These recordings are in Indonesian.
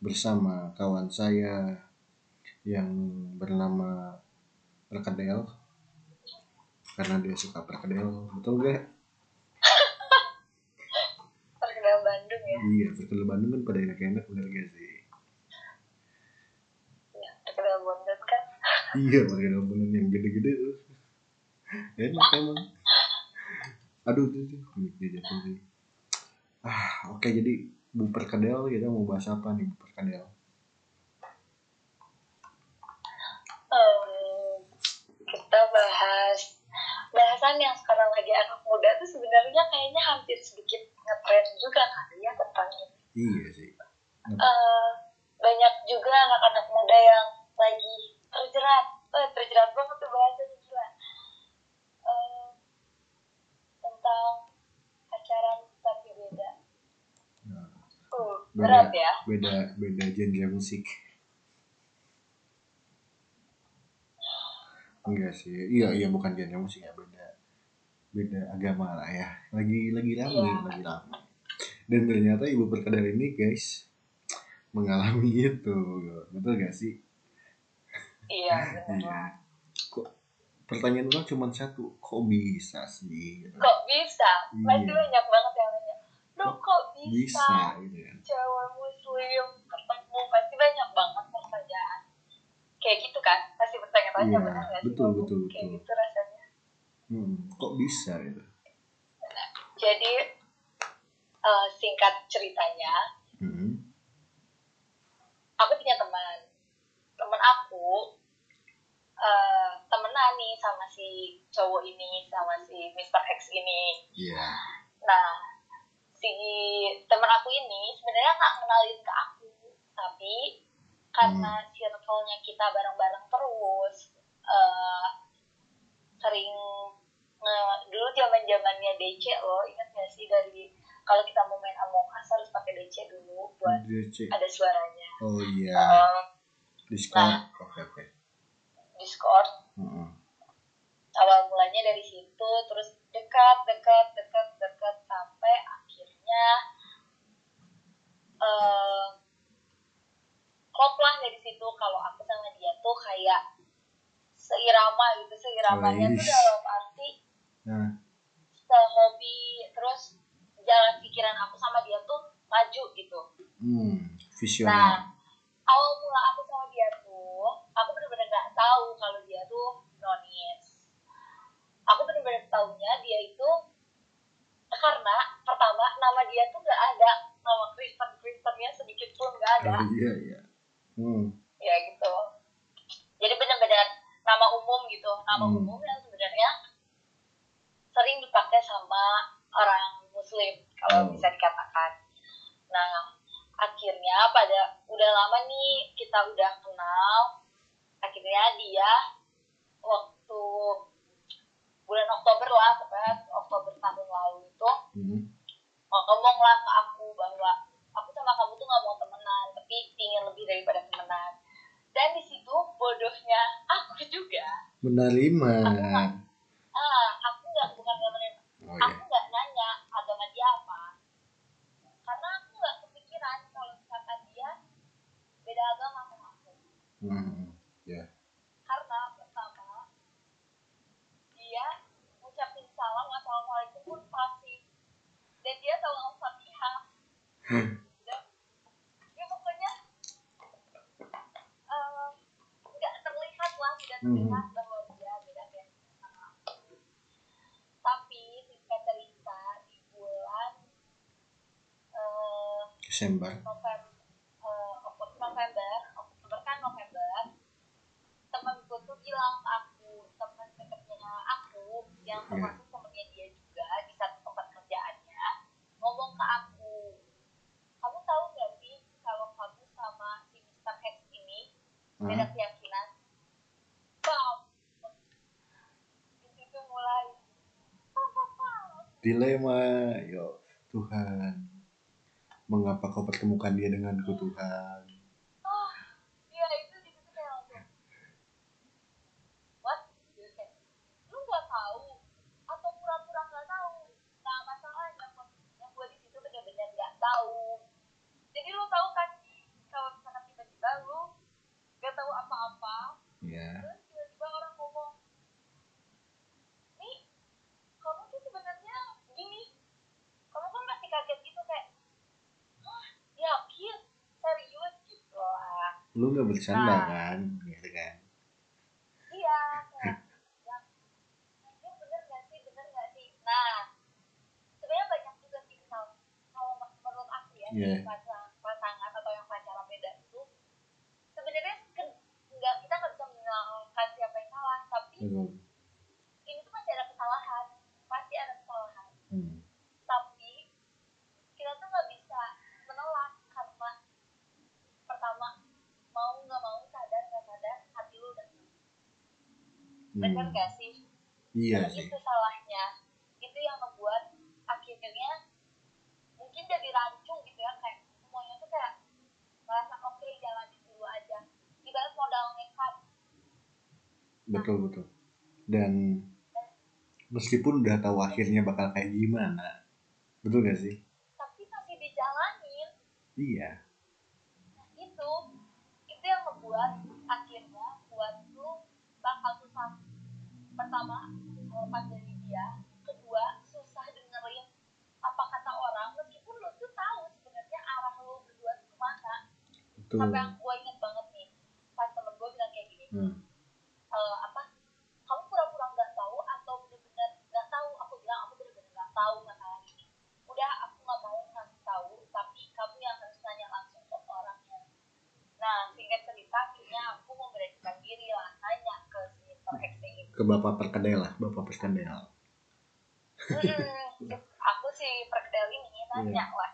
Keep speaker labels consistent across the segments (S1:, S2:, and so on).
S1: bersama kawan saya yang bernama Perkedel karena dia suka perkedel betul gak?
S2: Perkedel Bandung ya.
S1: Iya perkedel Bandung kan pada enak-enak bener gak sih?
S2: Ya, perkedel bondet kan.
S1: Iya perkedel Bandung yang gede-gede tuh enak emang. Aduh tuh tuh dia jatuh sih. Ah oke jadi Bu Perkedel kita mau bahas apa nih Bu Perkedel?
S2: Kita bahas bahasan yang sekarang lagi anak muda tuh sebenarnya kayaknya hampir sedikit ngetren juga kali ya tentang ini.
S1: Iya sih.
S2: Eh, banyak juga anak-anak muda yang lagi terjerat, eh, terjerat banget tuh bahasanya gila. Eh, tentang pacaran.
S1: Nah,
S2: Uh,
S1: Beda.
S2: berat ya.
S1: beda beda genre musik. Enggak sih, iya iya bukan genre musik ya beda beda agama lah ya. Lagi lagi rame
S2: Iya.
S1: lagi rame. Dan ternyata ibu perkedel ini guys mengalami itu, betul gak sih?
S2: Iya, benar.
S1: Iya. Kok pertanyaan orang cuma satu, kok bisa sih?
S2: Kok bisa? Pasti
S1: Iya.
S2: banyak banget yang nanya. Loh kok bisa?
S1: Bisa gitu kan.
S2: Cewek muslim ketemu pasti banyak banget pertanyaan. Kayak gitu kan? Pasti bertanya-tanya
S1: Iya,
S2: benar nggak sih?
S1: betul, betul,
S2: Kayak
S1: betul.
S2: gitu rasanya.
S1: Hmm, kok bisa gitu?
S2: Jadi eh, singkat ceritanya,
S1: Hmm.
S2: aku punya teman. Teman aku eh, temenan nih sama si cowok ini, sama si Mr. X ini.
S1: Iya.
S2: Nah, si teman aku ini sebenarnya nggak kenalin ke aku, tapi karena circle-nya kita bareng-bareng terus, eh, sering nge- dulu zaman zamannya DC loh, ingat gak sih dari kalau kita mau main Among Us harus pakai DC dulu buat
S1: DC.
S2: ada suaranya.
S1: Oh iya.
S2: Eh,
S1: Discord. Oke oke.
S2: Discord
S1: Heeh.
S2: awal mulanya dari situ terus dekat dekat dekat dekat sampai akhirnya eh klop lah dari situ kalau aku sama dia tuh kayak seirama gitu seiramanya tuh
S1: Wais.
S2: dalam arti
S1: Nah,
S2: sehobi terus jalan pikiran aku sama dia tuh maju gitu
S1: hmm,
S2: nah
S1: visioner.
S2: awal mula aku sama dia tuh aku bener-bener nggak tahu kalau dia tuh nonis aku bener-bener taunya dia itu karena pertama nama dia tuh nggak ada nama Kristen Kristennya sedikit pun nggak ada
S1: Oh iya iya. Hmm.
S2: ya gitu jadi benar-benar nama umum gitu nama
S1: Hmm.
S2: umum yang sebenarnya sering dipakai sama orang muslim kalau
S1: Oh.
S2: bisa dikatakan nah akhirnya pada udah lama nih kita udah kenal akhirnya dia waktu bulan Oktober lah pokoknya Oktober tahun lalu itu
S1: Hmm.
S2: ngomong lah ke aku bahwa aku sama kamu tuh nggak mau temenan tapi ingin lebih daripada temenan dan di situ bodohnya aku juga
S1: Menerima.
S2: ah aku nggak bukan nggak menerima
S1: Oh
S2: aku
S1: iya.
S2: nggak nanya agama dia apa karena aku nggak kepikiran kalau misalkan dia beda agama sama aku
S1: Hmm. Ya.
S2: karena pertama dia ngucapin salam assalamualaikum pun pasti dan dia tahu al-fatihah dan ya pokoknya eh, nggak terlihat lah tidak terlihat bahwa dia beda agama sama aku tapi singkat cerita di bulan eh,
S1: Desember.
S2: November, eh, Oktober, November, Oktober kan November, temenku tuh bilang ke aku, temen deketnya aku, yang
S1: Iya.
S2: termasuk temennya dia juga di satu tempat kerjaannya, ngomong ke aku, kamu tahu nggak sih kalau kamu sama si Mr. X ini beda keyakinan? Bam! Mulai,
S1: Dilema. Yo Tuhan. Mengapa kau pertemukan dia denganku Tuhan? hmm.
S2: ini tuh masih ada kesalahan pasti ada kesalahan
S1: hmm.
S2: tapi kita tuh nggak bisa menolak karena pertama mau nggak mau sadar nggak sadar hati lu udah
S1: hmm.
S2: benar gak sih
S1: iya
S2: nah,
S1: sih meskipun udah tahu akhirnya bakal kayak gimana. Betul gak sih?
S2: ke
S1: bapak perkedel lah bapak perkedel.
S2: Hmm, aku sih perkedel ini nanya
S1: iya.
S2: lah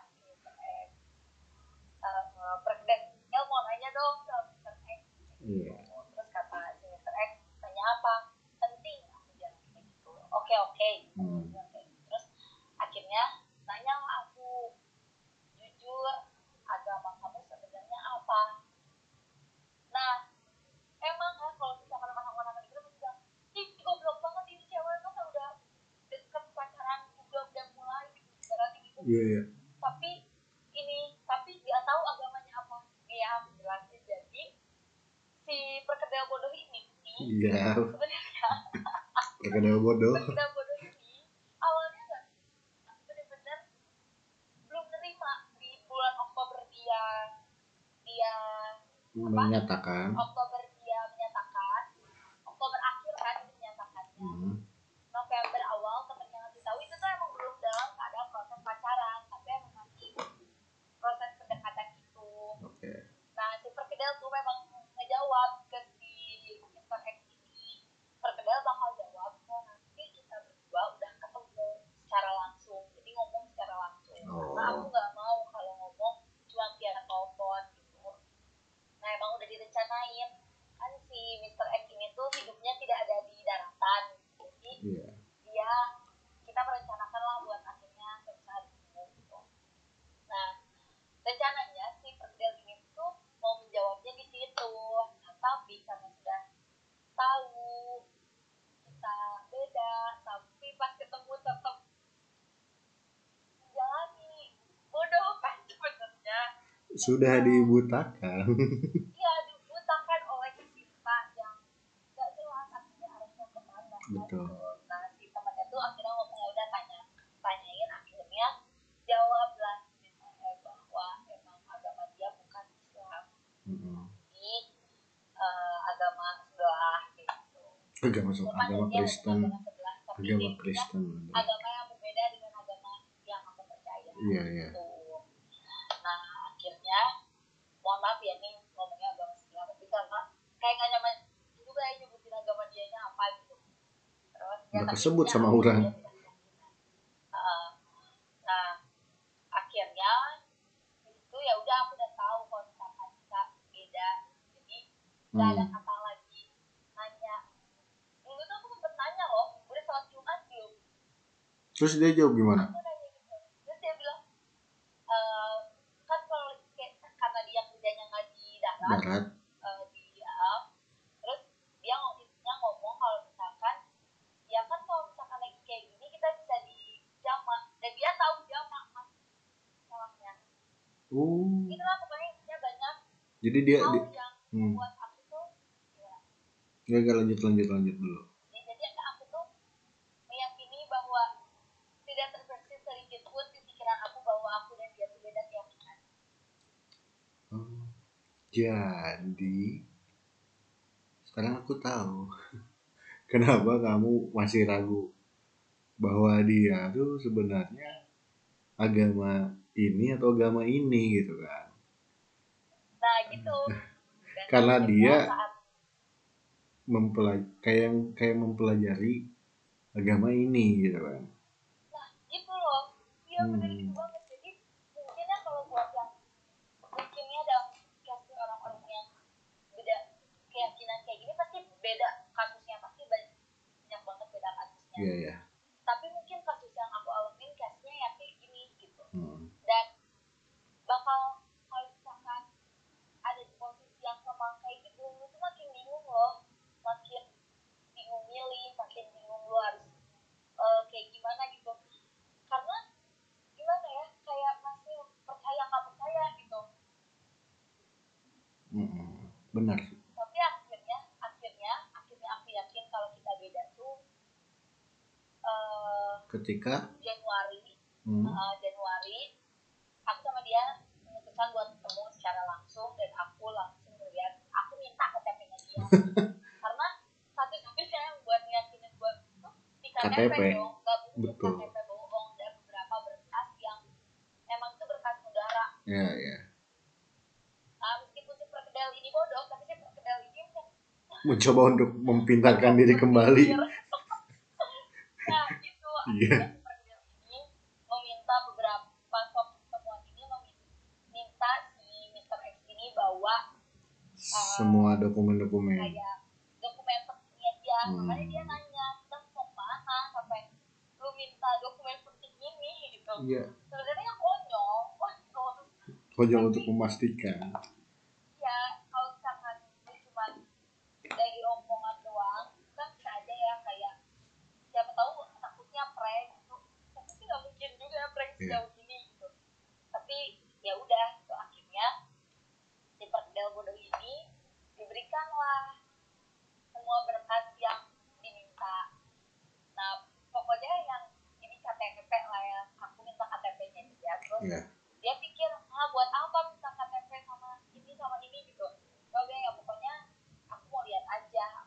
S2: sudah
S1: dibutakan.
S2: Iya dibutakan oleh kehidupan yang tidak jelas akhirnya harusnya ke mana
S1: betul.
S2: Nah si temannya tuh akhirnya ngomong ya udah tanya tanyain akhirnya jawablah bahwa emang agama dia bukan Islam.
S1: Mm
S2: -hmm. ini uh, agama sebelah gitu.
S1: Agama
S2: sebelah
S1: agama Kristen.
S2: agama
S1: Kristen
S2: agama yang berbeda dengan agama yang aku percaya.
S1: Iya iya.
S2: Gitu. tersebut
S1: sama orang.
S2: Nggak ada
S1: hmm.
S2: kata lagi. Nanya. Dulu tuh aku sempet nanya loh udah sholat jumat belum?
S1: Terus dia jawab gimana? Gak, gak lanjut lanjut lanjut dulu.
S2: Jadi aku tuh meyakini bahwa tidak terbersih sedikit pun di pikiran aku bahwa aku dan dia tuh beda keyakinan. Hmm.
S1: Oh, jadi sekarang aku tahu kenapa kamu masih ragu bahwa dia tuh sebenarnya agama ini atau agama ini gitu kan.
S2: Nah gitu.
S1: Karena
S2: dia,
S1: dia
S2: saat
S1: Mempelaj kayak kayak mempelajari agama ini gitu kan.
S2: nah gitu loh iya
S1: Hmm.
S2: gitu banget jadi mungkinnya kalau buat yang mungkinnya ada kasih orang-orang yang beda keyakinan kayak gini pasti beda kasusnya pasti banyak banget beda kasusnya
S1: Iya ya.
S2: tapi mungkin kasus yang aku alamin case-nya ya kayak gini gitu
S1: Hmm.
S2: dan bakal kalau misalkan ada di posisi yang sama kayak gitu tuh makin bingung loh makin bingung milih makin bingung lu harus eh, kayak gimana gitu. Karena gimana ya kayak masih percaya nggak percaya gitu.
S1: Mm-mm. Benar.
S2: tapi akhirnya akhirnya akhirnya aku yakin kalau kita beda tuh eh
S1: Ketika
S2: Januari.
S1: Hmm,
S2: uh, Januari aku sama dia memutuskan buat ketemu secara langsung dan aku langsung melihat aku minta KTP-nya dia karena satu-satunya yang buat ngeyakinin buat tuh di KTP,
S1: KTP.
S2: dong gak mungkin
S1: Betul.
S2: KTP bohong dan beberapa berkas yang emang itu berkas negara
S1: ya ya.
S2: nah, meskipun si perkedel ini bodoh tapi si perkedel ini
S1: Mencoba untuk mempintarkan diri kembali.
S2: nah gitu
S1: Iya.
S2: ini bawa
S1: Semua dokumen-dokumen.
S2: kayak dokumen pentingnya dia
S1: Hmm.
S2: makanya dia nanya kita mau ke mana sampai lu minta dokumen penting ini gitu
S1: Iya.
S2: sebenarnya konyol konyol
S1: Konyol untuk memastikan.
S2: ya kalau misalkan lu cuma dari rombongan doang kan bisa aja ya kayak siapa tahu takutnya prank gitu tapi sih nggak mungkin juga prank
S1: Iya.
S2: Sejauh ini gitu. Tapi ya udah gitu akhirnya si perdel bodoh ini diberikanlah semua berkas yang diminta. Nah pokoknya yang ini KTP lah ya. Aku minta KTP-nya dia terus
S1: Iya.
S2: dia pikir ah buat apa minta KTP sama ini sama ini gitu ya udah ya pokoknya aku mau lihat aja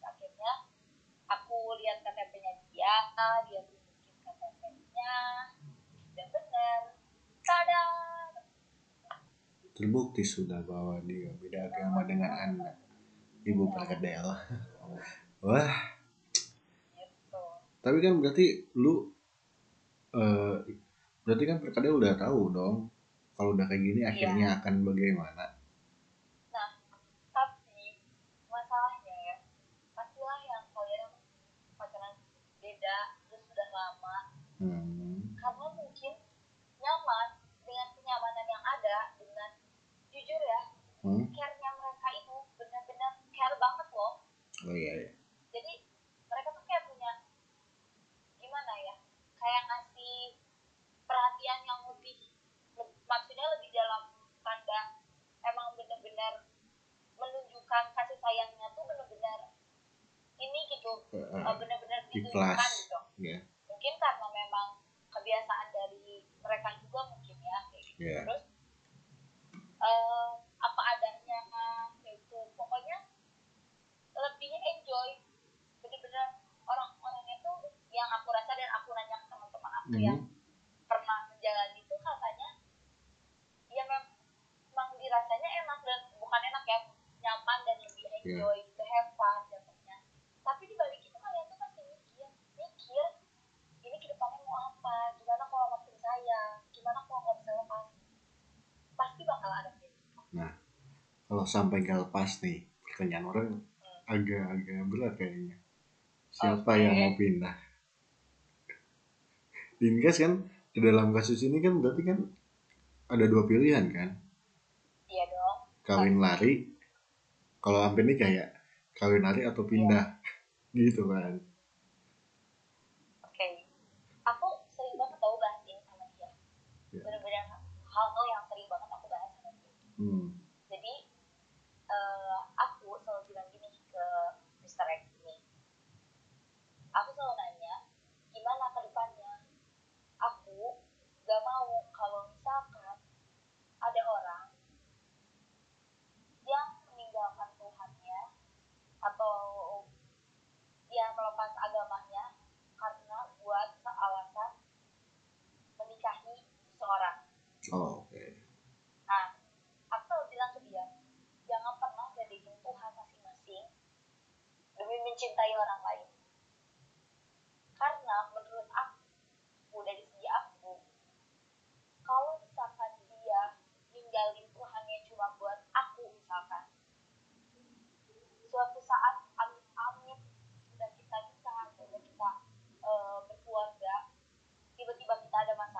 S2: akhirnya aku lihat KTP-nya dia dia tunjukin KTP-nya dan bener tada
S1: Terbukti sudah bahwa dia beda agama dengan Anda. Ibu perkedel. Wah,
S2: gitu
S1: tapi kan berarti lu eh berarti kan perkedel udah tahu dong kalau udah kayak gini akhirnya akan bagaimana.
S2: nah tapi masalahnya ya pastilah yang kalian pacaran beda terus sudah lama
S1: Hmm.
S2: karena mungkin nyaman dengan kenyamanan yang ada dengan jujur ya
S1: Hmm.
S2: care-nya mereka itu benar-benar care banget loh
S1: Oh iya, iya.
S2: jadi mereka tuh kayak punya gimana ya kayak ngasih perhatian yang lebih le- maksudnya lebih dalam tanda emang benar-benar menunjukkan kasih sayangnya tuh benar-benar ini gitu benar-benar
S1: ikhlas.
S2: ditunjukkan gitu
S1: Ya,
S2: mungkin karena memang kebiasaan dari mereka juga mungkin ya kayak gitu
S1: Iya.
S2: terus eh, apa adanya kayak gitu pokoknya lebih enjoy bener-bener orang-orangnya tuh yang aku rasa dan aku nanya ke aku
S1: Mhm.
S2: yang pernah menjalani itu katanya ya mem- memang dirasanya enak dan bukan enak ya nyaman dan lebih enjoy gitu have fun jatuhnya tapi di balik itu kalian tuh pasti mikir mikir ini ke depannya mau apa gimana kalau makin sayang gimana kalau nggak bisa lepas pasti bakal ada gitu
S1: kalau sampai gak lepas nih pertanyaan orang agak-agak berat kayaknya. Siapa
S2: Oke.
S1: yang mau pindah? Dinkas kan di dalam kasus ini kan berarti kan ada dua pilihan kan?
S2: iya dong
S1: Kawin lari. Kalau sampai ini kayak kawin lari atau pindah gitu kan.
S2: oke aku sering banget tau bahas ini sama dia
S1: Iya.
S2: bener-bener hal-hal yang sering banget aku bahas sama dia
S1: Hmm.
S2: nggak mau kalau misalkan ada orang yang meninggalkan Tuhannya atau yang melepas agamanya karena buat alasan menikahi seorang.
S1: Oh, oke. Okay.
S2: Nah, aku selalu bilang ke dia, jangan pernah jadiin Tuhan masing-masing demi mencintai orang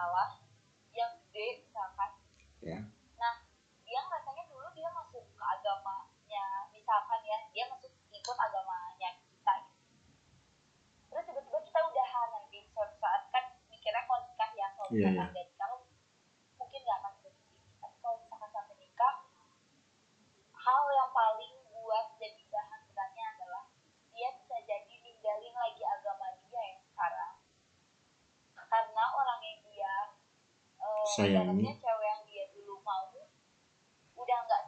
S2: ada masalah yang gede misalkan,
S1: ya.
S2: Nah, dia rasanya dulu dia masuk ke agamanya, misalkan ya, dia masuk ikut agamanya kita. Terus tiba-tiba kita udahan nanti suatu saat kan mikirnya kalau nikah ya, kalau
S1: Iya,
S2: misalkan udah nikah mungkin nggak akan seperti ini. Tapi kalau misalkan sampai nikah, hal yang paling buat jadi bahan beratnya adalah dia bisa jadi ninggalin lagi agama dia yang sekarang. Karena orang yang dia eh,
S1: Sayangi.
S2: cewek yang dia dulu mau udah nggak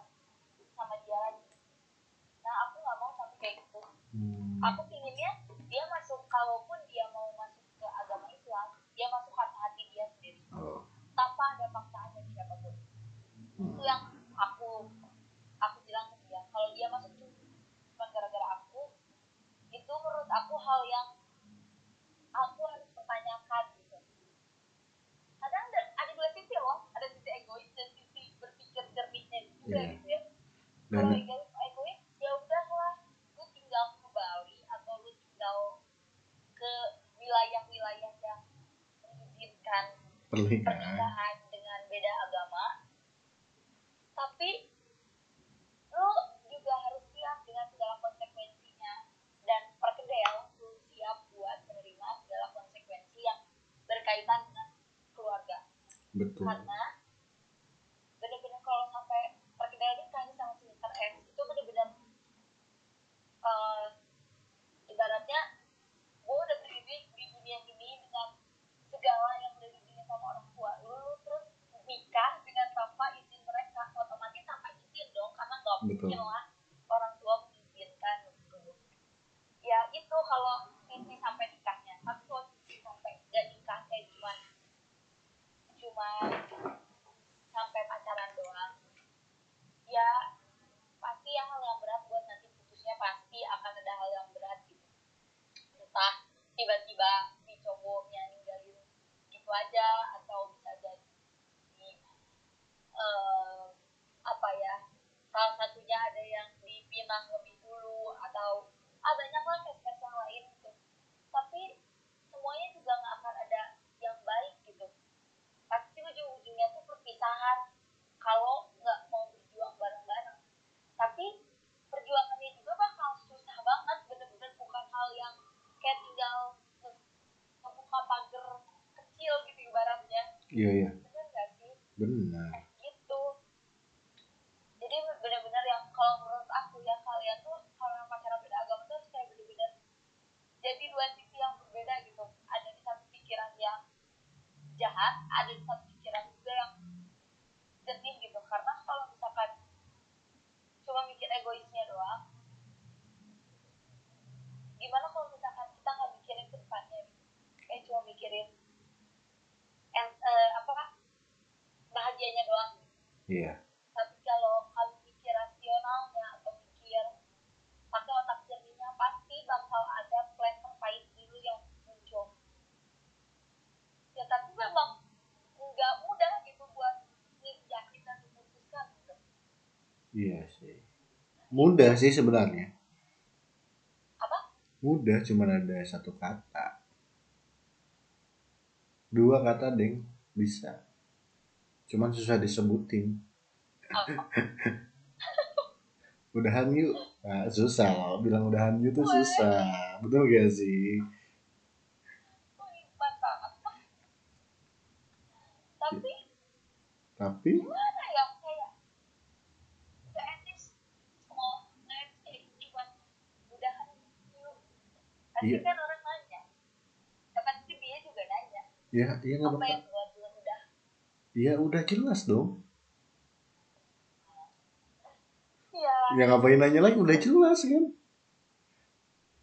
S2: sama dia lagi. Nah aku nggak mau sampai kayak gitu.
S1: Hmm,
S2: Aku pinginnya dia masuk kalaupun dia mau masuk ke agama Islam, dia masuk karena hati dia sendiri
S1: oh
S2: tanpa ada paksaan dari siapa pun. Itu
S1: hmm,
S2: yang aku aku bilang ke dia kalau dia masuk cuma gara-gara aku itu menurut aku hal yang aku harus pertanyakan gitu kadang ada, ada dua sisi loh ada sisi egois dan sisi berpikir
S1: Iya.
S2: gitu ya.
S1: Dan
S2: kalau egois egois ya udahlah. Lu tinggal ke Bali atau lu tinggal ke wilayah-wilayah yang mengizinkan pernikahan dengan beda agama. Tapi lu juga harus siap dengan segala konsekuensinya dan perkedel lu siap buat menerima segala konsekuensi yang berkaitan dengan keluarga.
S1: Betul.
S2: Karena bener-bener kalau sampai perkedel nikah nih sama si Mr. X itu bener-bener eh, ibaratnya gue udah berdiri di dunia ini dengan segala yang udah dibeliin sama orang tua. Lu, terus nikah dengan tanpa izin mereka. Otomatis tanpa izin dong karena nggak mungkin lah orang tua mengizinkan gitu. Ya itu kalau sisi sampai nikahnya tapi kalau sisi sampai gak nikah kayak cuma cuma sampai pacaran doang ya pasti ya hal yang berat buat nanti putusnya pasti akan ada hal yang berat gitu entah tiba-tiba si cowoknya ninggalin gitu aja atau bisa jadi eh, apa ya salah satunya ada yang dipinang lebih dulu atau ah banyak lah case-case yang lain gitu tapi semuanya juga nggak akan ada yang baik gitu pasti ujung-ujungnya tuh perpisahan kalau nggak mau berjuang bareng-bareng tapi perjuangannya juga bakal susah banget bener-bener bukan hal yang kayak tinggal nge- ngebuka pagar kecil gitu ibaratnya
S1: iya iya
S2: bener nggak sih
S1: benar
S2: gitu jadi benar-benar yang kalau menurut aku ya kalian tuh kalau yang pacaran beda agama tuh harus kayak bener-bener jadi dua sisi yang berbeda gitu ada di satu pikiran yang jahat ada di satu pikiran juga yang jernih gitu karena kalau misalkan cuma mikir egoisnya doang gimana kalau misalkan kita nggak mikirin ke depannya gitu kayak cuma mikirin en, eh, apa bahagianya doang
S1: iya.
S2: Tapi kalau kamu mikir rasionalnya atau mikir pakai otak jernihnya pasti bakal ada plan terbaik dulu yang muncul. Ya tapi memang nggak mudah gitu buat yakin dan memutuskan gitu.
S1: Iya sih. Mudah sih sebenarnya.
S2: Apa?
S1: Mudah cuma ada satu kata. Dua kata deng bisa cuman susah disebutin.
S2: Apa
S1: udahan yuk. Nah, susah. Loh bilang udahan yuk tuh susah. Betul gak sih?
S2: Wih, mantap tapi
S1: tapi?
S2: Gimana ya? Kayak nggak etis. Mau nge eh, cuma udahan yuk. Pasti
S1: Iya.
S2: kan orang nanya. Ya pasti dia juga nanya.
S1: Ya ya nggak
S2: apa
S1: apa
S2: yang buat lu udah
S1: ya udah jelas dong.
S2: Iya.
S1: Ya ngapain nanya lagi? Udah jelas kan?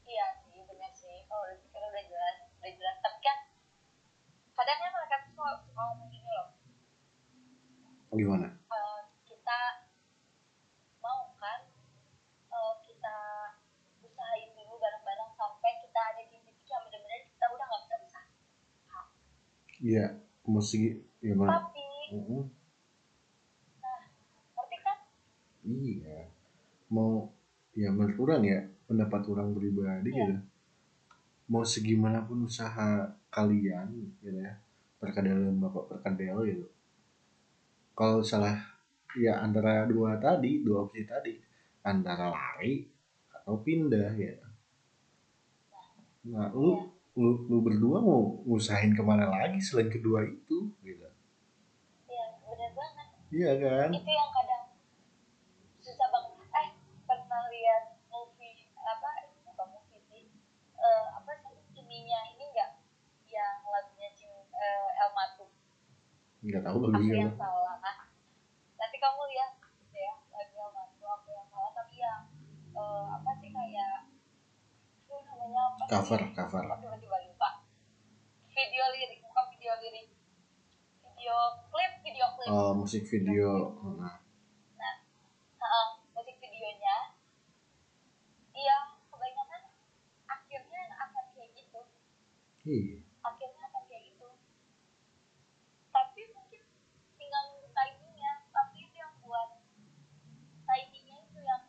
S2: Iya sih benar sih. Kalau udah pikir udah jelas udah jelas. Tapi kan kadang kan mereka tuh suka suka ngomong gini loh.
S1: Gimana?
S2: Eh, kita mau kan eh, kita usahain dulu bareng-bareng sampai kita ada di titik yang benar-benar kita udah nggak bisa. Usaha
S1: iya mesti gimana
S2: tapi ngerti kan?
S1: Iya. Mau ya menurut orang ya pendapat orang pribadi
S2: Iya.
S1: gitu. Mau segimanapun usaha kalian gitu ya. Perkedel bapak perkedel gitu. Kalau salah ya antara dua tadi dua opsi tadi. Antara lari atau pindah ya. Nah lu lu, lu berdua mau ngusahain ke mana lagi selain kedua itu gitu iya kan?
S2: Itu yang kadang susah banget. Eh pernah lihat movie apa bukan movie sih Eh, apa sih ininya ini enggak yang lagunya Jim eh, El Matu.
S1: Nggak tahu
S2: aku
S1: lagi
S2: yang salah nanti kamu lihat gitu ya lagu El Matu aku yang salah tapi yang eh, apa sih kayak itu namanya apa sih?
S1: cover cover
S2: Aku tiba-tiba lupa video lirik bukan video lirik video klip video klip
S1: oh, musik video nah,
S2: Heeh, musik videonya iya kebanyakan akhirnya akan kayak gitu
S1: iya
S2: akhirnya akan kayak gitu tapi mungkin tinggal nunggu timingnya tapi itu yang buat timingnya itu yang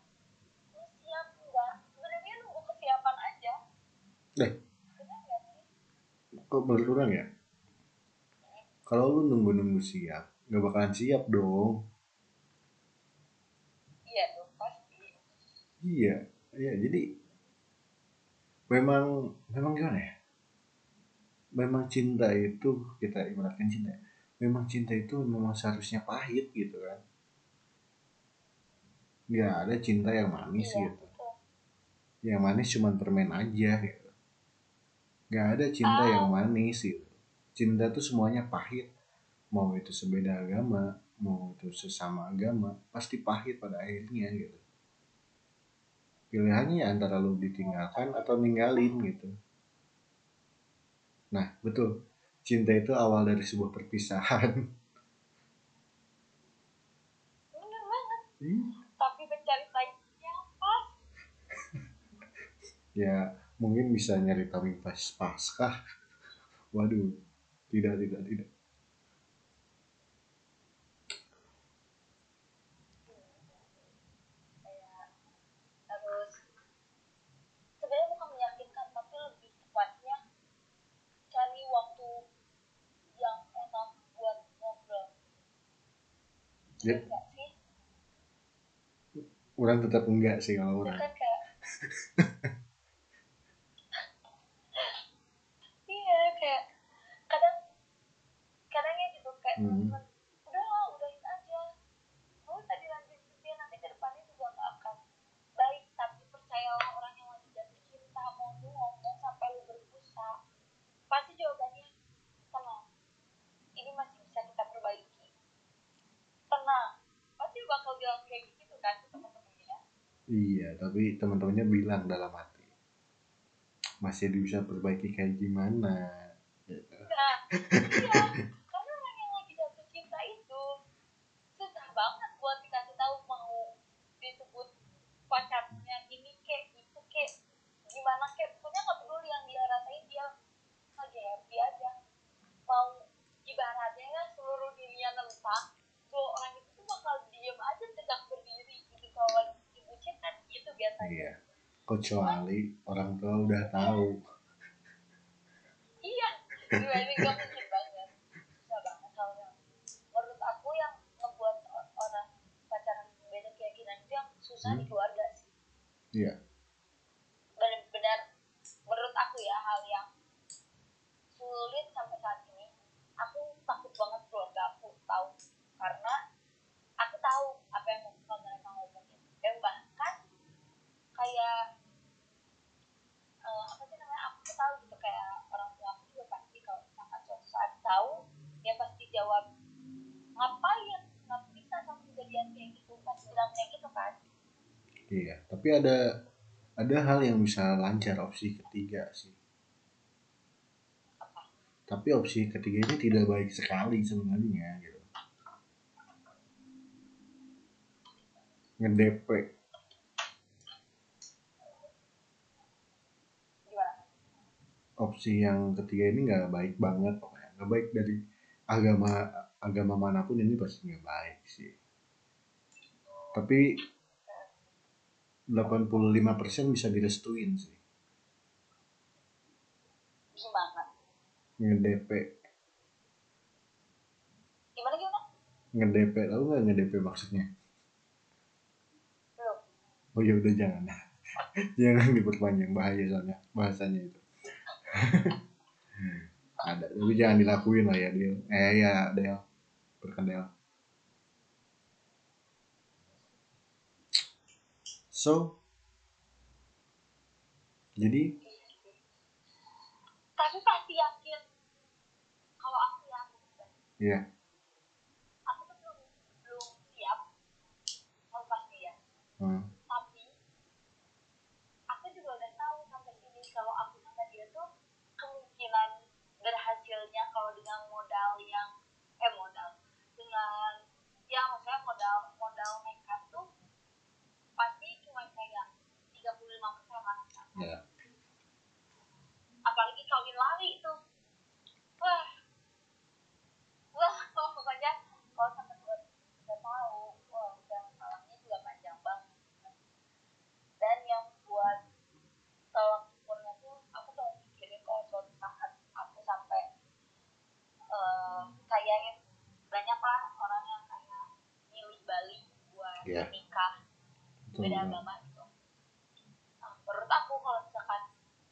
S2: lu siap enggak sebenarnya nunggu kesiapan aja
S1: deh
S2: benar nggak sih
S1: kok menurut orang ya kalau lu nunggu-nunggu siap bakalan siap dong.
S2: Iya dong pasti.
S1: Iya iya jadi memang memang gimana ya? Memang cinta itu kita ibaratkan cinta memang cinta itu memang seharusnya pahit gitu kan. Nggak ada cinta yang manis
S2: iya
S1: gitu.
S2: betul.
S1: Yang manis cuman permen aja gitu. Nggak ada cinta
S2: Ah.
S1: yang manis gitu. Cinta tuh semuanya pahit mau itu sebeda agama mau itu sesama agama pasti pahit pada akhirnya gitu. Pilihannya antara lu ditinggalkan atau ninggalin gitu. Nah betul. Cinta itu awal dari sebuah perpisahan.
S2: Bener banget.
S1: Ih,
S2: tapi mencari timingnya pas
S1: ya mungkin bisa nyari timing pas paskah. Waduh tidak tidak tidak
S2: kayak harus sebenarnya bukan meyakinkan tapi lebih tepatnya cari waktu yang enak buat ngobrol
S1: Ya.
S2: Iya nggak sih.
S1: Orang tetap enggak sih kalau orang.
S2: Kan kayak iya kayak kadang kadangnya gitu kayak
S1: Hmm.
S2: temen, udah lah udahin aja mau tadi lanjut dia nanti ke depannya juga nggak akan baik tapi percayalah orang yang lagi jatuh cinta mau lu ngomong sampai lu berbusa pasti jawabannya tenang ini masih bisa kita perbaiki tenang pasti bakal bilang kayak gitu kan ke temen-temennya
S1: Iya, tapi teman-temannya bilang dalam hati masih bisa perbaiki kayak gimana.
S2: Nah, iya, karena orang yang lagi jatuh cinta itu susah banget buat dikasih tahu mau disebut pacarnya ini kek itu kek gimana kek pokoknya nggak peduli yang dia rasain dia lagi happy aja mau ibaratnya ya seluruh dunia nentang tuh orang itu tuh bakal diem aja tegak berdiri gitu kalau lagi dibucin kan gitu biasanya
S1: Iya. Kecuali orang tua udah tahu.
S2: iya dibanding gak mungkin banget susah banget yang menurut aku yang ngebuat orang pacaran beda keyakinan itu yang susah di
S1: Hmm.
S2: keluarga sih
S1: Iya.
S2: benar-benar menurut aku ya hal yang sulit sampai saat ini aku takut banget keluarga aku tahu karena aku tahu apa yang bakal mereka ngomongin dan bahkan kayak tahu gitu kayak orang tua aku juga pasti kalau misalkan suatu saat tahu dia pasti jawab ngapain? Nggak bisa sama kejadian kayak gitu? Pasti bilang kayak gitu kan.
S1: Iya, tapi ada ada hal yang bisa lancar opsi ketiga sih.
S2: apa?
S1: Tapi opsi ketiga ini tidak baik sekali sebenarnya gitu. ngedp
S2: gimana
S1: opsi yang ketiga ini nggak baik banget pokoknya. Nggak baik dari agama agama mana pun ini pasti nggak baik sih. Tapi 85% bisa direstuin sih.
S2: Gimana
S1: ngedp
S2: gimana gimana?
S1: Ngedp tahu nggak ngedp maksudnya?
S2: Belum.
S1: Oh ya udah jangan. Jangan diperpanjang bahaya soalnya bahasanya itu ada tapi jangan dilakuin lah ya dia eh ya Del. Berkendel so jadi?
S2: Tapi pasti yakin kalau aku
S1: ya
S2: aku tuh belum belum siap. Aku pasti ya
S1: hmm,
S2: tapi aku juga udah tahu sampai sini kalau aku sama dia tuh kemungkinan berhasilnya kalau dengan modal yang eh modal. Dengan ya maksudnya modal modal nekat tuh pasti cuma kayak 35 persen lah.
S1: Ya
S2: apalagi kawin lari itu wah wah pokoknya kalau sampai udah, udah tahu wah udah malamnya juga panjang banget dan yang buat tolak ukurnya tuh aku tuh mikirin kalau suatu saat aku sampai eh kayak banyak lah orang yang kayak milih Bali buat
S1: Iya.
S2: nikah
S1: betul
S2: beda
S1: betul.
S2: agama gitu. Nah, menurut aku kalau misalkan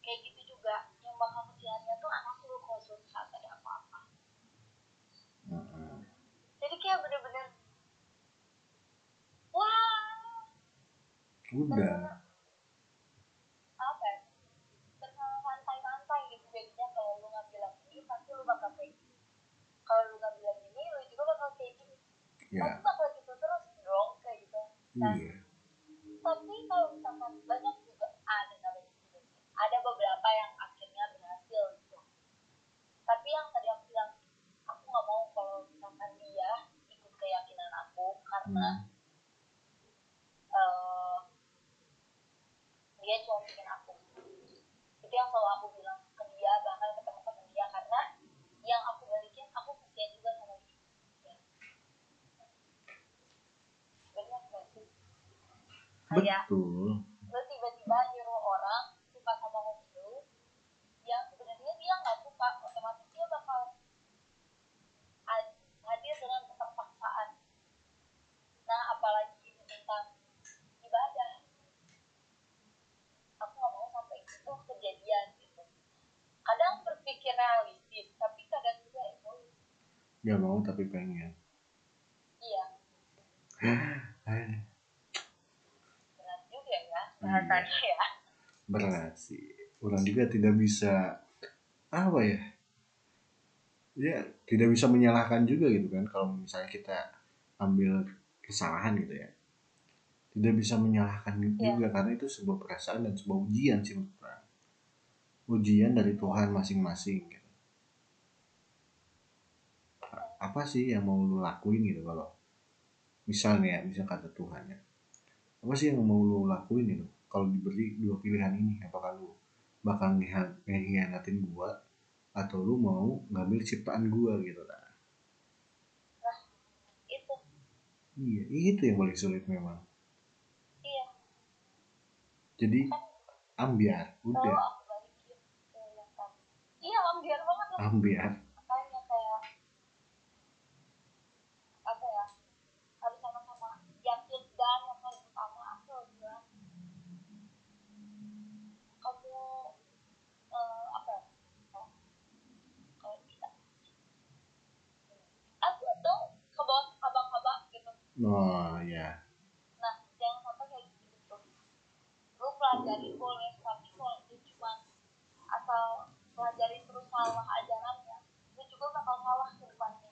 S2: kayak gitu juga yang bakal kesiannya tuh anak lu kalau suatu saat ada apa-apa.
S1: Mm-mm.
S2: Jadi kayak bener-bener wah
S1: udah
S2: apa ya? Terkenal santai-santai gitu jadinya kalau lu nggak bilang ini pasti lu bakal kayak gini. Kalau lu nggak bilang ini lu juga bakal kayak gini.
S1: ya
S2: Pasti bakal gitu terus dong kayak gitu. Nah,
S1: iya
S2: tapi kalau misalkan banyak juga ada nggak banyak juga sih ada beberapa yang akhirnya berhasil gitu tapi yang tadi aku bilang aku nggak mau kalau misalkan dia ikut keyakinan aku karena
S1: Hmm.
S2: eh, dia cuma bikin aku itu yang selalu aku bilang ke dia bahkan ke teman-teman dia karena yang aku balikin aku kasihan juga sama dia Ya. benar nggak
S1: betul
S2: lu tiba-tiba nyuruh orang suka sama hobi lu yang sebenarnya dia nggak suka otomatis dia bakal ha- hadir dengan keterpaksaan nah apalagi ini tentang ibadah aku nggak mau sampai itu kejadian gitu kadang berpikir realistis tapi kadang juga egois
S1: nggak mau tapi pengen
S2: iya
S1: Eh,
S2: berat juga ya bahasanya ya
S1: berat sih orang juga tidak bisa apa ya ya tidak bisa menyalahkan juga gitu kan kalau misalnya kita ambil kesalahan gitu ya tidak bisa menyalahkan
S2: Iya.
S1: juga karena itu sebuah perasaan dan sebuah ujian sih menurut orang. ujian dari Tuhan masing-masing gitu. apa sih yang mau lu lakuin gitu kalau misalnya ya misal kata Tuhan ya apa sih yang mau lu lakuin gitu kalau diberi dua pilihan ini apakah lu bakal ngehian- ngehianatin gua atau lu mau ngambil ciptaan gua gitu kan
S2: itu.
S1: Iya itu yang paling sulit memang.
S2: Iya.
S1: Jadi ambiar
S2: kalau
S1: udah.
S2: iya ambiar banget lah.
S1: Ambiar
S2: makanya kayak apa ya harus sama-sama yakin dan yang paling utama aku bilang kamu eh, apa ya kalau- kalau kita aku tuh ke bawah kabak-kabak gitu
S1: oh ya
S2: nah jangan sampai kayak gitu tuh lu pelajarin boleh tapi kalau itu cuma asal pelajarin terus salah ajarannya lu juga bakal salah ke depannya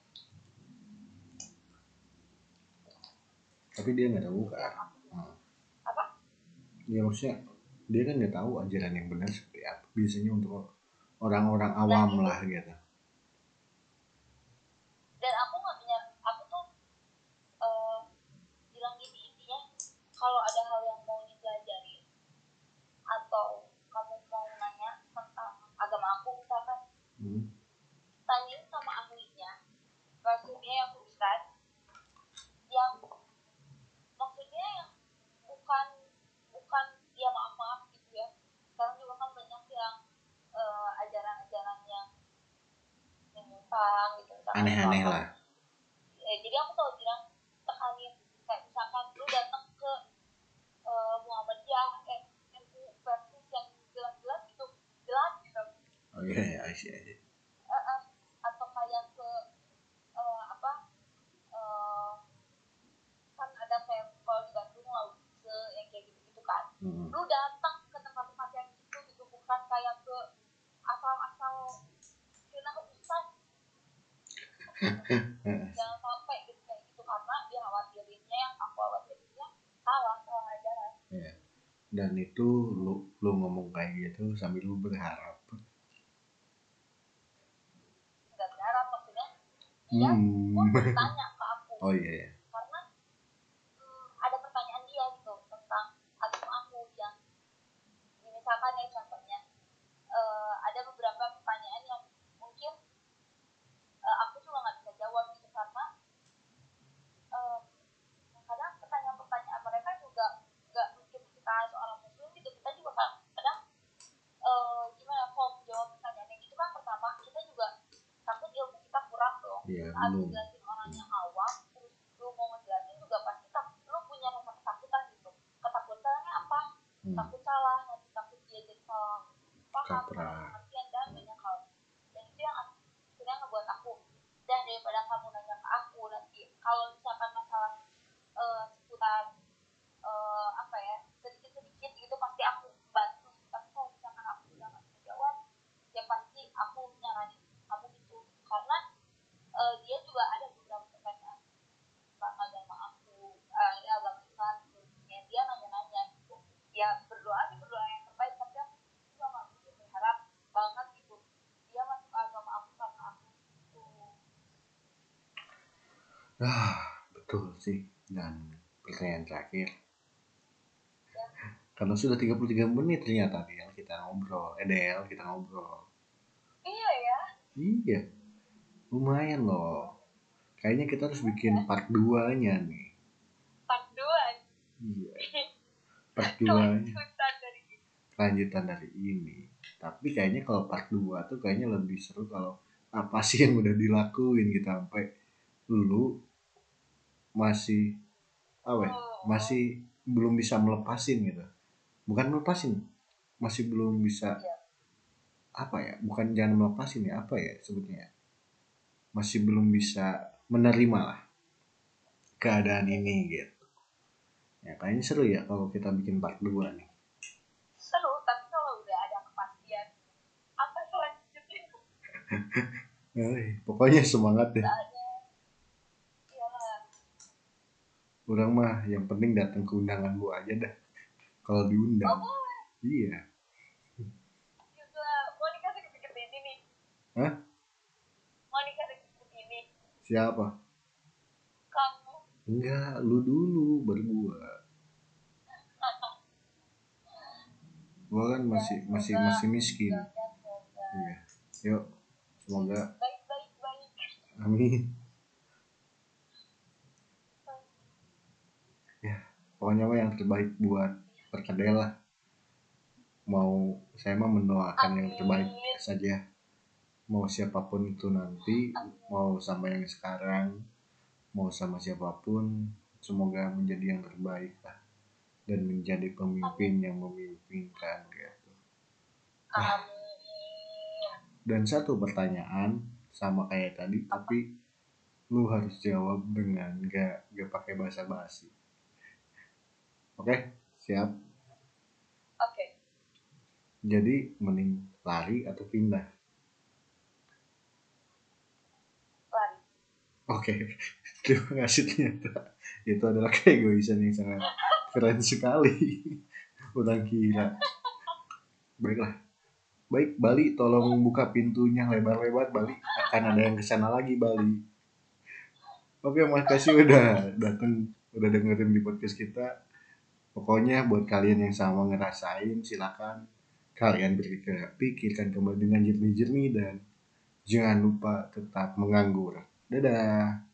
S1: tapi dia nggak tahu kan Hmm.
S2: apa?
S1: Ya maksudnya dia kan nggak tahu ajaran yang benar seperti apa. Biasanya untuk orang-orang awam lah gitu
S2: dan aku nggak punya aku tuh eh, bilang gini intinya
S1: aneh-aneh
S2: atau apa.
S1: lah
S2: Ya, jadi aku selalu bilang tekanin kayak misalkan lu datang ke eh, Muhammadiyah eh NU versus yang jelas-jelas gitu jelas gitu
S1: oh iya iya I see, I see.
S2: Eh, eh, atau kayak ke eh, apa eh, kan ada kayak kalau di Bandung Lautse yang kayak gitu-gitu kan
S1: Hmm.
S2: lu datang ke tempat-tempat yang gitu gitu bukan kayak ke asal-asal kena ustaz jangan sampai gitu kayak gitu karena dia khawatirinnya yang aku khawatirinnya salah salah ajaran
S1: Iya. dan itu lu lu ngomong kayak gitu sambil lu berharap
S2: nggak berharap maksudnya dia
S1: hmm.
S2: pun bertanya ke aku
S1: oh iya iya
S2: karena hmm, ada pertanyaan dia gitu tentang agama aku yang misalkan ya contohnya eh, ada beberapa pertanyaan yang mungkin eh, aku juga nggak bisa jawab gitu karena eh, kadang pertanyaan-pertanyaan mereka juga nggak mungkin kita seorang muslim gitu kita juga kan- kadang eh, gimana kalau menjawab pertanyaan yang gitu kan pertama kita juga takut ilmu kita kurang dong
S1: iya
S2: saat
S1: belum
S2: ngejelasin orang yang awam terus lu mau ngejelasin juga pasti tak lu punya rasa ketakutan gitu ketakutannya apa
S1: hmm.
S2: takut salah nanti takut dia jadi salah paham
S1: Kaprah.
S2: salah pengertian dan banyak hal dan itu yang akhirnya ngebuat aku dan daripada kamu nanya ke aku nanti kalau misalkan masalah eh, seputar eh, apa ya sedikit sedikit gitu pasti aku bantu tapi kalau misalkan aku udah nggak bisa jawab ya pasti aku nyaranin kamu gitu karena eh, dia juga ada beberapa pertanyaan tentang agama aku eh, ya agama Islam gitu ya dia nanya-nanya gitu ya berdoa sih berdoa yang terbaik tapi aku juga nggak mungkin berharap banget gitu dia masuk agama aku karena aku gitu
S1: ah betul sih. Dan pertanyaan terakhir. Karena sudah 33 menit ternyata Del kita ngobrol. Eh Del kita ngobrol.
S2: Iya ya.
S1: Iya. Lumayan loh. Kayaknya kita harus bikin part 2 nya nih.
S2: Part dua?
S1: Iya. Part 2 nya lanjutan dari ini. Tapi kayaknya kalau part 2 tuh kayaknya lebih seru kalau apa sih yang udah dilakuin gitu sampai lu masih apa ya, masih belum bisa melepasin gitu. Bukan melepasin masih belum bisa
S2: Iya.
S1: apa ya bukan jangan melepasin ya apa ya sebutnya ya. masih belum bisa menerima lah keadaan ini gitu. Ya kayaknya seru ya kalau kita bikin part 2 nih.
S2: Seru tapi kalau udah ada kepastian apa selanjutnya?
S1: Pokoknya semangat deh
S2: nggak ada ya
S1: orang mah yang penting datang ke undangan gua aja dah. Kalau diundang.
S2: Oh
S1: iya.
S2: Juga mau nikah deket-deket ini nih.
S1: Hah?
S2: mau nikah deket-deket ini
S1: siapa?
S2: Kamu.
S1: Enggak lu dulu baru gua. Gua kan masih masih masih miskin.
S2: Semoga, semoga.
S1: iya. Yuk semoga.
S2: Baik baik baik.
S1: Amin ya pokoknya mah yang terbaik buat perkedel lah. Mau saya mah mendoakan yang terbaik
S2: Amin.
S1: saja. Mau siapa pun itu nanti mau sama yang sekarang mau sama siapa pun semoga menjadi yang terbaik lah. Dan menjadi pemimpin yang memimpinkan gitu.
S2: Amin.
S1: dan satu pertanyaan sama kayak tadi tapi lu harus jawab dengan gak gak pakai bahasa basi oke siap.
S2: Oke.
S1: Jadi mending lari atau pindah?
S2: Lari.
S1: Oke terima kasih ternyata. Itu adalah keegoisan yang sangat keren sekali. Udah gila. Baiklah. Baik Bali tolong buka pintunya lebar-lebar Bali. Akan ada yang ke sana lagi Bali. Oke makasih udah datang udah dengerin di podcast kita pokoknya buat kalian yang sama ngerasain silakan kalian berpikir pikirkan kembali dengan jernih-jernih dan jangan lupa tetap menganggur. Dadah